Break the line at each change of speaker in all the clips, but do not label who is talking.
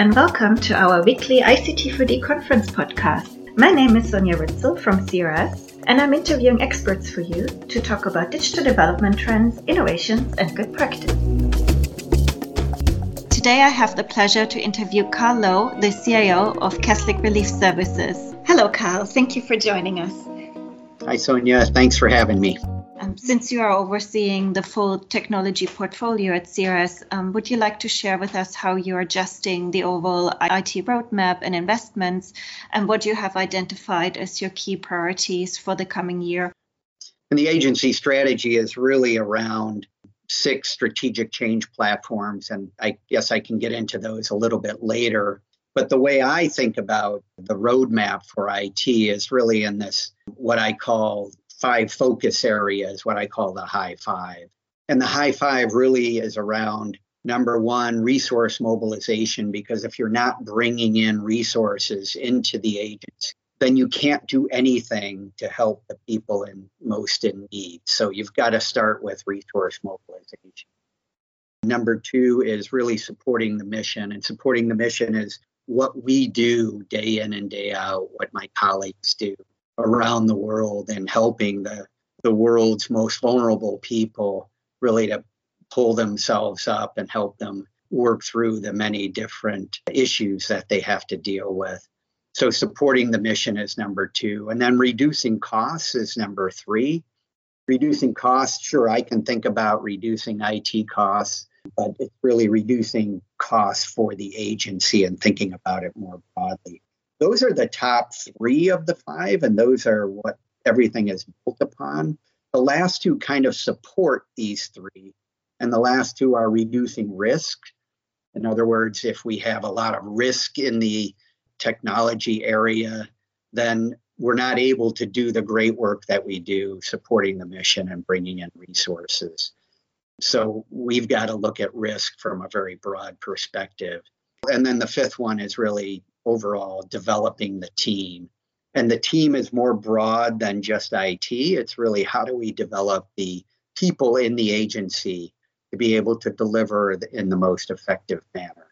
and welcome to our weekly ICT4D conference podcast. My name is Sonia Ritzel from CRS, and I'm interviewing experts for you to talk about digital development trends, innovations, and good practice. Today I have the pleasure to interview Carl Lowe, the CIO of Catholic Relief Services. Hello, Carl. Thank you for joining us.
Hi, Sonia. Thanks for having me.
Since you are overseeing the full technology portfolio at CRS, um, would you like to share with us how you're adjusting the overall IT roadmap and investments and what you have identified as your key priorities for the coming year?
And the agency strategy is really around six strategic change platforms, and I guess I can get into those a little bit later. But the way I think about the roadmap for IT is really in this, what I call five focus areas, what I call the high five. And the high five really is around number one, resource mobilization, because if you're not bringing in resources into the agency, then you can't do anything to help the people in most in need. So you've got to start with resource mobilization. Number two is really supporting the mission, and supporting the mission is what we do day in and day out, what my colleagues do around the world and helping the, the world's most vulnerable people really to pull themselves up and help them work through the many different issues that they have to deal with. So, supporting the mission is number two. And then reducing costs is number three. Reducing costs, sure, I can think about reducing IT costs, but it's really reducing costs for the agency and thinking about it more broadly those are the top three of the five, and those are what everything is built upon. The last two kind of support these three, and the last two are reducing risk. In other words, if we have a lot of risk in the technology area, then we're not able to do the great work that we do supporting the mission and bringing in resources. So we've got to look at risk from a very broad perspective. And then the fifth one is really overall developing the team. And the team is more broad than just IT. It's really how do we develop the people in the agency to be able to deliver in the most effective manner.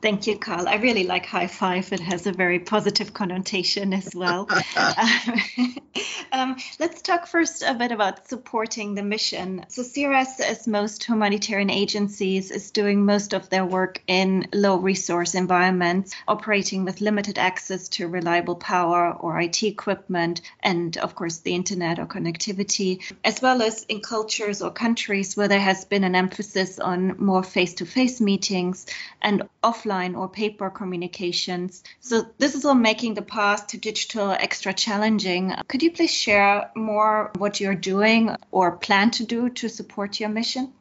Thank you, Carl. I really like high five. It has a very positive connotation as well. um, let's talk first a bit about supporting the mission. So, CRS, as most humanitarian agencies, is doing most of their work in low resource environments, operating with limited access to reliable power or IT equipment, and of course, the internet or connectivity, as well as in cultures or countries where there has been an emphasis on more face to face meetings and offline offline or paper communications. So this is all making the path to digital extra challenging. Could you please share more what you're doing or plan to do to support your mission?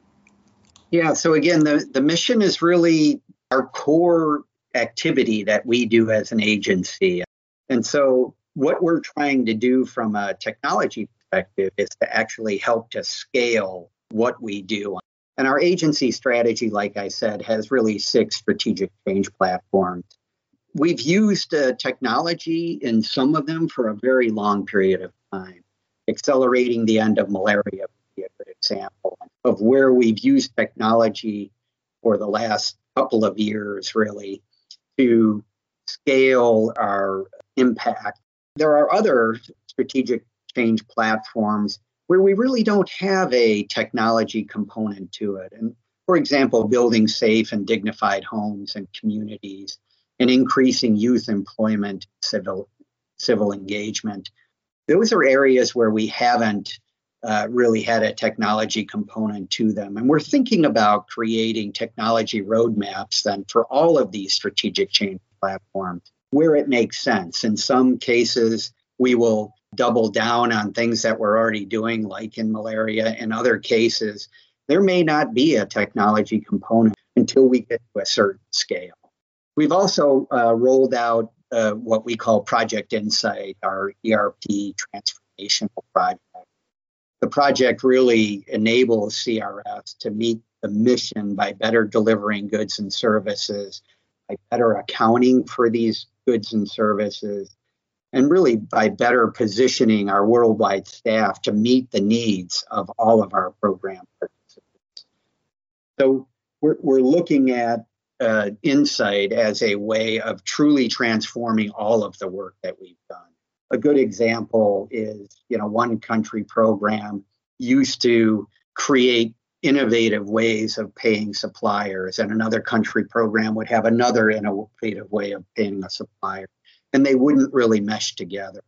Yeah, so again, the, the mission is really our core activity that we do as an agency. And so what we're trying to do from a technology perspective is to actually help to scale what we do and our agency strategy, like I said, has really six strategic change platforms. We've used uh, technology in some of them for a very long period of time. Accelerating the end of malaria would be a good example of where we've used technology for the last couple of years, really, to scale our impact. There are other strategic change platforms where we really don't have a technology component to it. And for example, building safe and dignified homes and communities and increasing youth employment, civil, civil engagement. Those are areas where we haven't uh, really had a technology component to them. And we're thinking about creating technology roadmaps then for all of these strategic change platforms where it makes sense. In some cases, we will double down on things that we're already doing, like in malaria. and other cases, there may not be a technology component until we get to a certain scale. We've also uh, rolled out uh, what we call Project Insight, our ERP transformational project. The project really enables CRS to meet the mission by better delivering goods and services, by better accounting for these goods and services, and really by better positioning our worldwide staff to meet the needs of all of our program participants. So we're, we're looking at uh, insight as a way of truly transforming all of the work that we've done. A good example is, you know, one country program used to create innovative ways of paying suppliers, and another country program would have another innovative way of paying a supplier, and they wouldn't really mesh together.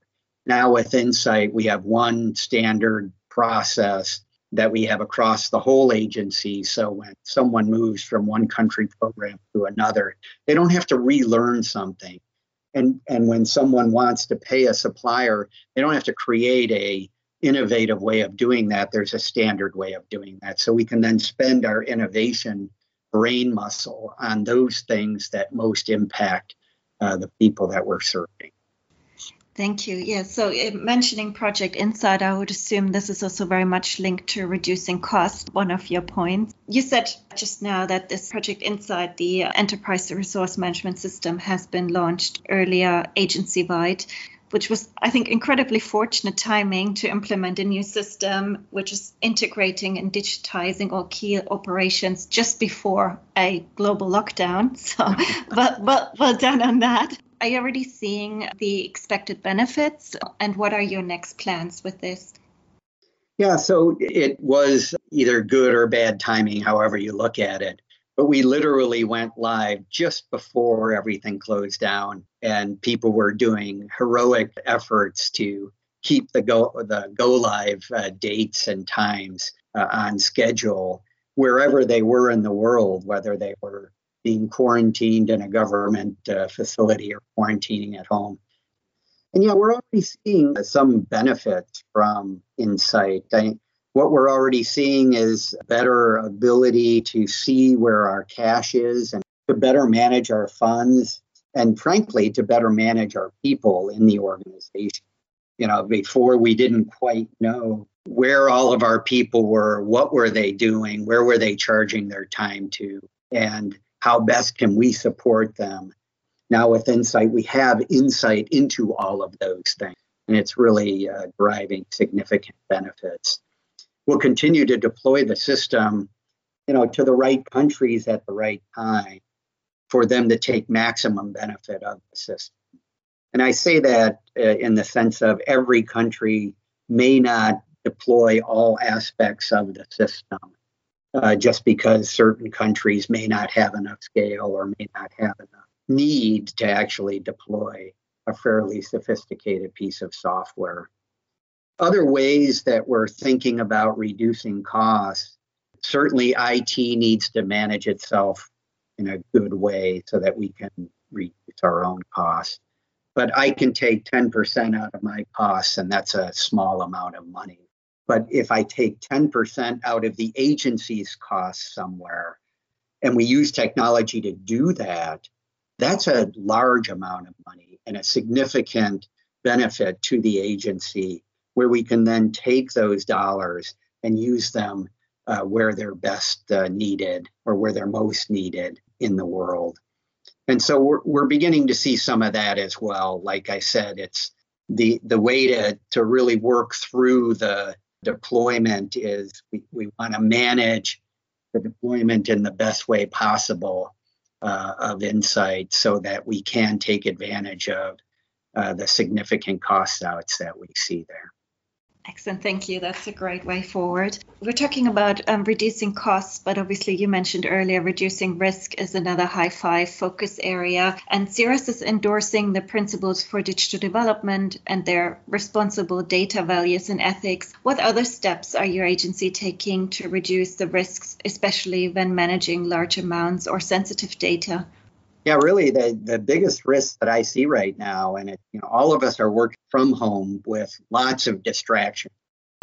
Now, with Insight, we have one standard process that we have across the whole agency. So when someone moves from one country program to another, they don't have to relearn something. And, and when someone wants to pay a supplier, they don't have to create a innovative way of doing that. There's a standard way of doing that. So we can then spend our innovation brain muscle on those things that most impact uh, the people that we're serving.
Thank you. Yeah, so uh, mentioning Project Insight, I would assume this is also very much linked to reducing cost, one of your points. You said just now that this Project Insight, the enterprise resource management system, has been launched earlier agency wide which was, I think, incredibly fortunate timing to implement a new system, which is integrating and digitizing all key operations just before a global lockdown. So, well, well done on that. Are you already seeing the expected benefits? And what are your next plans with this?
Yeah, so it was either good or bad timing, however you look at it. But we literally went live just before everything closed down, and people were doing heroic efforts to keep the go the go live uh, dates and times uh, on schedule wherever they were in the world, whether they were being quarantined in a government uh, facility or quarantining at home. And yeah, we're already seeing some benefits from Insight. I, what we're already seeing is better ability to see where our cash is and to better manage our funds and frankly to better manage our people in the organization. You know, before we didn't quite know where all of our people were, what were they doing, where were they charging their time to. And how best can we support them? Now with Insight, we have insight into all of those things, and it's really uh, driving significant benefits. We'll continue to deploy the system, you know, to the right countries at the right time for them to take maximum benefit of the system. And I say that uh, in the sense of every country may not deploy all aspects of the system uh, just because certain countries may not have enough scale or may not have enough need to actually deploy a fairly sophisticated piece of software. Other ways that we're thinking about reducing costs certainly, IT needs to manage itself in a good way so that we can reduce our own costs. But I can take 10% out of my costs, and that's a small amount of money but if I take 10% out of the agency's costs somewhere, and we use technology to do that, that's a large amount of money and a significant benefit to the agency where we can then take those dollars and use them uh, where they're best uh, needed or where they're most needed in the world. And so we're, we're beginning to see some of that as well. Like I said, it's the the way to to really work through the deployment is we, we want to manage the deployment in the best way possible uh, of insight so that we can take advantage of uh, the significant cost outs that we see there.
Excellent. Thank you. That's a great way forward. We're talking about um, reducing costs, but obviously, you mentioned earlier reducing risk is another high five focus area. And CRS is endorsing the principles for digital development and their responsible data values and ethics. What other steps are your agency taking to reduce the risks, especially when managing large amounts or sensitive data?
Yeah, really, the, the biggest risk that I see right now, and it, you know, all of us are working from home with lots of distraction.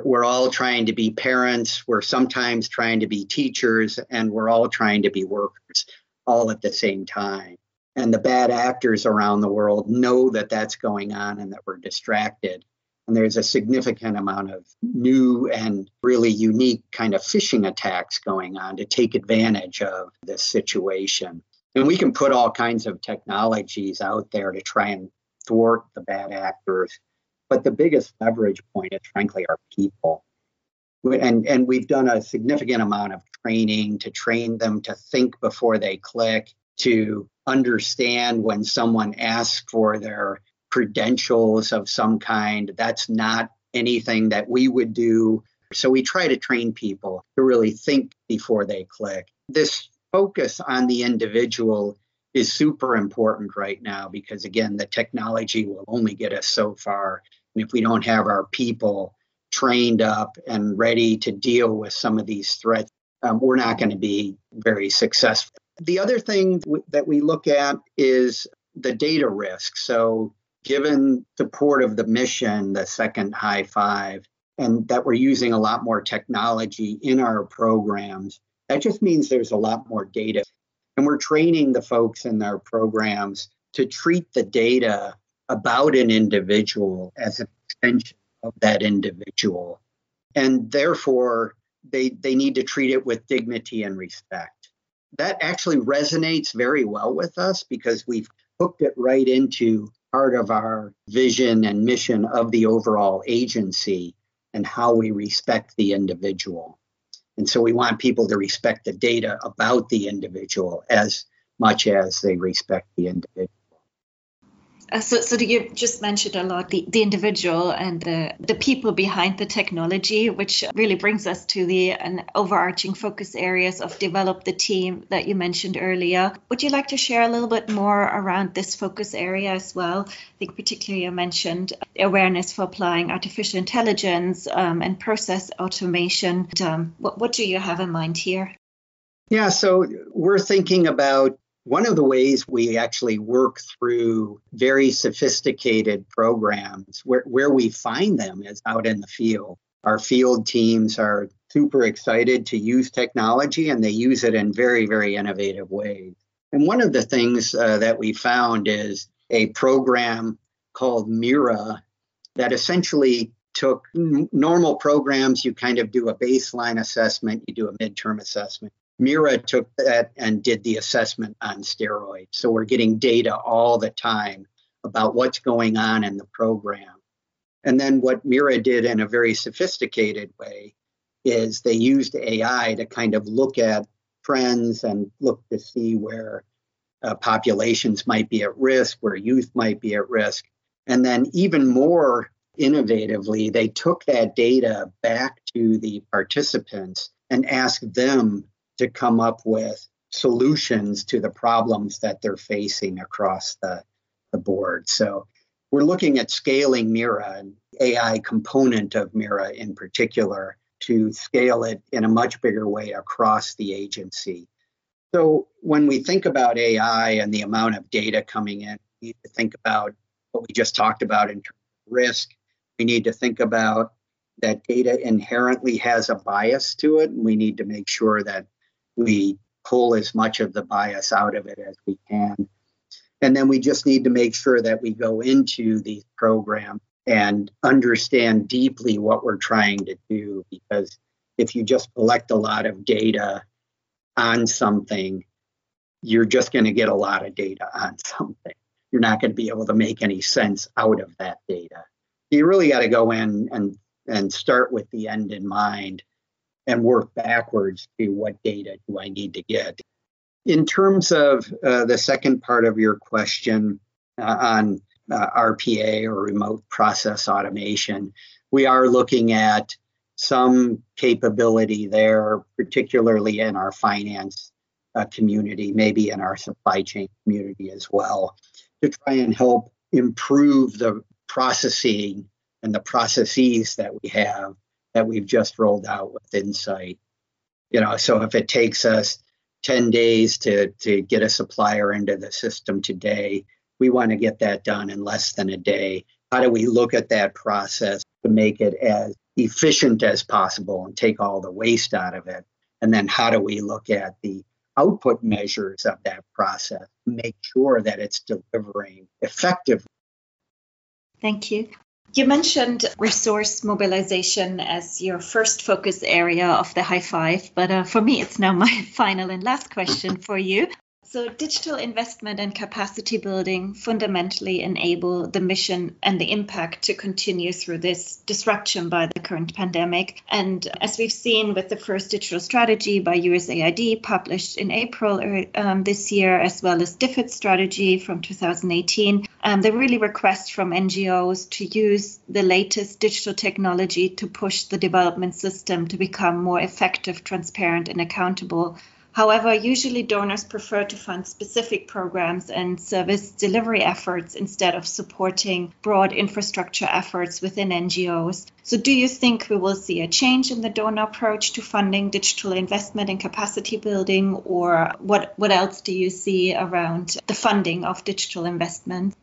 We're all trying to be parents, we're sometimes trying to be teachers, and we're all trying to be workers all at the same time. And the bad actors around the world know that that's going on and that we're distracted. And there's a significant amount of new and really unique kind of phishing attacks going on to take advantage of this situation. And we can put all kinds of technologies out there to try and thwart the bad actors. But the biggest leverage point is, frankly, our people. And, and we've done a significant amount of training to train them to think before they click, to understand when someone asks for their credentials of some kind. That's not anything that we would do. So we try to train people to really think before they click. This focus on the individual is super important right now because, again, the technology will only get us so far. And if we don't have our people trained up and ready to deal with some of these threats, um, we're not going to be very successful. The other thing that we look at is the data risk. So, given the support of the mission, the second high five, and that we're using a lot more technology in our programs, that just means there's a lot more data. And we're training the folks in our programs to treat the data about an individual as an extension of that individual. And therefore, they, they need to treat it with dignity and respect. That actually resonates very well with us because we've hooked it right into part of our vision and mission of the overall agency and how we respect the individual. And so we want people to respect the data about the individual as much as they respect the individual.
Uh, so, so you just mentioned a lot the, the individual and the, the people behind the technology, which really brings us to the an overarching focus areas of develop the team that you mentioned earlier. Would you like to share a little bit more around this focus area as well? I think particularly you mentioned awareness for applying artificial intelligence um, and process automation. Um, what, what do you have in mind here?
Yeah, so we're thinking about one of the ways we actually work through very sophisticated programs, where, where we find them is out in the field. Our field teams are super excited to use technology and they use it in very, very innovative ways. And one of the things uh, that we found is a program called Mira that essentially took n- normal programs. You kind of do a baseline assessment, you do a midterm assessment, Mira took that and did the assessment on steroids. So we're getting data all the time about what's going on in the program. And then what Mira did in a very sophisticated way is they used AI to kind of look at trends and look to see where uh, populations might be at risk, where youth might be at risk. And then, even more innovatively, they took that data back to the participants and asked them to come up with solutions to the problems that they're facing across the, the board. So we're looking at scaling Mira and AI component of Mira in particular to scale it in a much bigger way across the agency. So when we think about AI and the amount of data coming in, we need to think about what we just talked about in terms of risk. We need to think about that data inherently has a bias to it. And we need to make sure that we pull as much of the bias out of it as we can. And then we just need to make sure that we go into these programs and understand deeply what we're trying to do. Because if you just collect a lot of data on something, you're just going to get a lot of data on something. You're not going to be able to make any sense out of that data. You really got to go in and, and start with the end in mind and work backwards to what data do I need to get. In terms of uh, the second part of your question uh, on uh, RPA or remote process automation, we are looking at some capability there, particularly in our finance uh, community, maybe in our supply chain community as well, to try and help improve the processing and the processes that we have that we've just rolled out with Insight. You know, so if it takes us 10 days to, to get a supplier into the system today, we want to get that done in less than a day. How do we look at that process to make it as efficient as possible and take all the waste out of it? And then how do we look at the output measures of that process, make sure that it's delivering effectively?
Thank you. You mentioned resource mobilization as your first focus area of the high five, but uh, for me, it's now my final and last question for you. So, digital investment and capacity building fundamentally enable the mission and the impact to continue through this disruption by the current pandemic. And as we've seen with the first digital strategy by USAID published in April uh, um, this year, as well as DFID strategy from 2018, um, they really request from NGOs to use the latest digital technology to push the development system to become more effective, transparent, and accountable However, usually donors prefer to fund specific programs and service delivery efforts instead of supporting broad infrastructure efforts within NGOs. So, do you think we will see a change in the donor approach to funding digital investment and capacity building, or what, what else do you see around the funding of digital investment?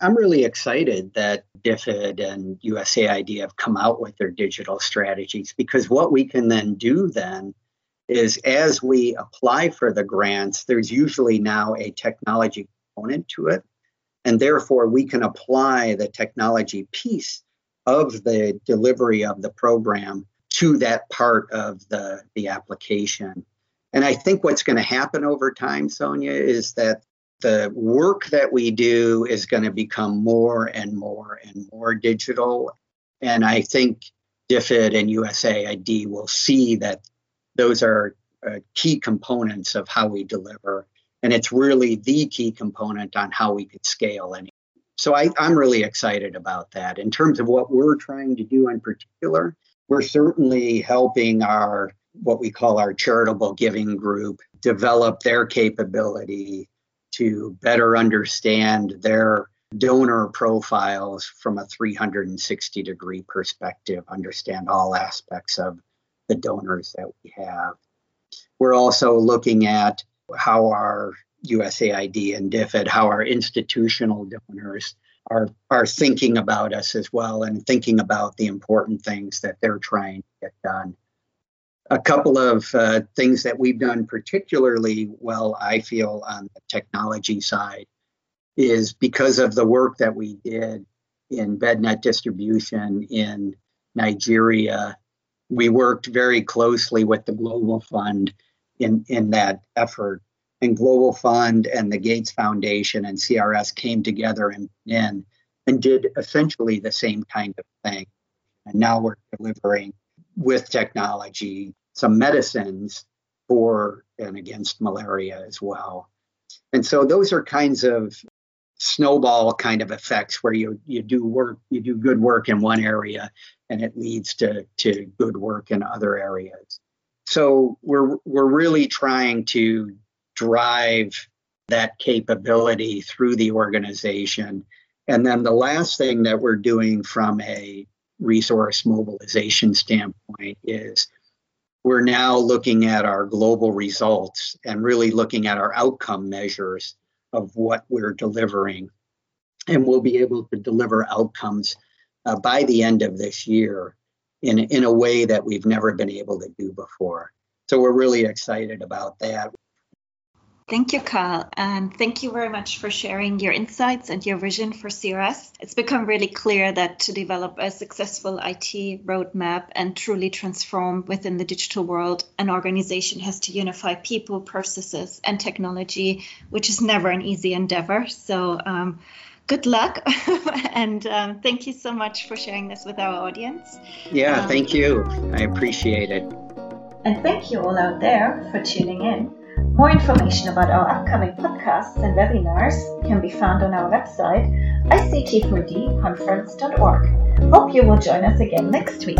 I'm really excited that DFID and USAID have come out with their digital strategies because what we can then do then is as we apply for the grants, there's usually now a technology component to it. And therefore, we can apply the technology piece of the delivery of the program to that part of the, the application. And I think what's going to happen over time, Sonia, is that the work that we do is going to become more and more and more digital. And I think DFID and USAID will see that those are uh, key components of how we deliver. And it's really the key component on how we could scale. And so I, I'm really excited about that. In terms of what we're trying to do in particular, we're certainly helping our what we call our charitable giving group develop their capability to better understand their donor profiles from a 360 degree perspective, understand all aspects of the donors that we have. We're also looking at how our USAID and DFID, how our institutional donors are, are thinking about us as well and thinking about the important things that they're trying to get done. A couple of uh, things that we've done particularly well, I feel, on the technology side is because of the work that we did in BedNet distribution in Nigeria we worked very closely with the Global Fund in, in that effort. And Global Fund and the Gates Foundation and CRS came together and, and, and did essentially the same kind of thing. And now we're delivering with technology some medicines for and against malaria as well. And so those are kinds of snowball kind of effects where you you do work you do good work in one area and it leads to to good work in other areas. So we're we're really trying to drive that capability through the organization. And then the last thing that we're doing from a resource mobilization standpoint is we're now looking at our global results and really looking at our outcome measures of what we're delivering. And we'll be able to deliver outcomes uh, by the end of this year in, in a way that we've never been able to do before. So we're really excited about that.
Thank you, Carl. And thank you very much for sharing your insights and your vision for CRS. It's become really clear that to develop a successful IT roadmap and truly transform within the digital world, an organization has to unify people, processes, and technology, which is never an easy endeavor. So, um, good luck and um, thank you so much for sharing this with our audience.
Yeah, um, thank you. I appreciate it.
And thank you all out there for tuning in. More information about our upcoming podcasts and webinars can be found on our website, ict4dconference.org. Hope you will join us again next week.